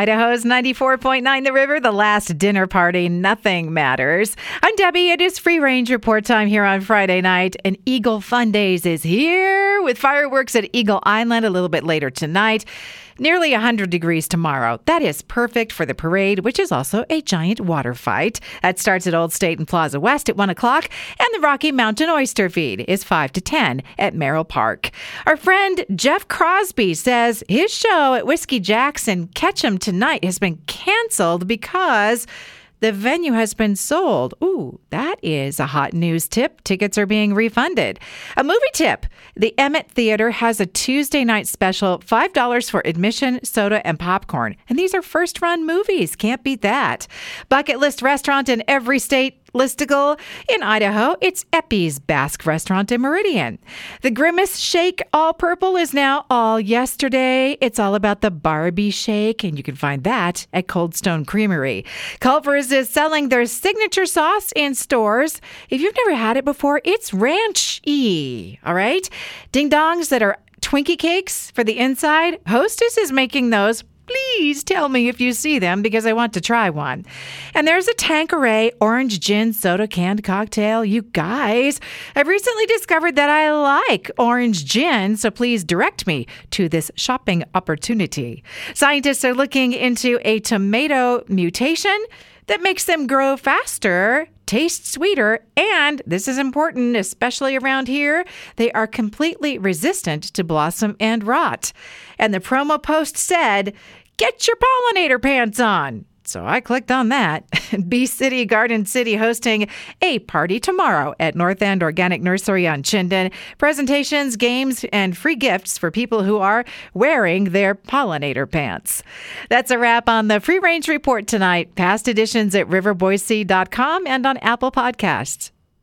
Idaho's 94.9 The River, the last dinner party, nothing matters. I'm Debbie. It is free range report time here on Friday night, and Eagle Fun Days is here with fireworks at Eagle Island a little bit later tonight. Nearly 100 degrees tomorrow. That is perfect for the parade, which is also a giant water fight. That starts at Old State and Plaza West at 1 o'clock, and the Rocky Mountain Oyster Feed is 5 to 10 at Merrill Park. Our friend Jeff Crosby says his show at Whiskey Jackson Ketchum tonight has been canceled because the venue has been sold. Ooh, that is a hot news tip. Tickets are being refunded. A movie tip the Emmett Theater has a Tuesday night special $5 for admission, soda, and popcorn. And these are first run movies. Can't beat that. Bucket list restaurant in every state listicle. In Idaho, it's Epi's Basque Restaurant in Meridian. The Grimace Shake All Purple is now all yesterday. It's all about the Barbie Shake, and you can find that at Cold Stone Creamery. Culver's is selling their signature sauce in stores. If you've never had it before, it's ranch y. All right? Ding dongs that are Twinkie cakes for the inside. Hostess is making those please tell me if you see them because I want to try one. And there's a Tanqueray orange gin soda canned cocktail. You guys, I've recently discovered that I like orange gin, so please direct me to this shopping opportunity. Scientists are looking into a tomato mutation that makes them grow faster, taste sweeter, and this is important, especially around here, they are completely resistant to blossom end rot. And the promo post said, Get your pollinator pants on. So I clicked on that. Bee City Garden City hosting a party tomorrow at North End Organic Nursery on Chinden. Presentations, games, and free gifts for people who are wearing their pollinator pants. That's a wrap on the Free Range Report tonight. Past editions at riverboise.com and on Apple Podcasts.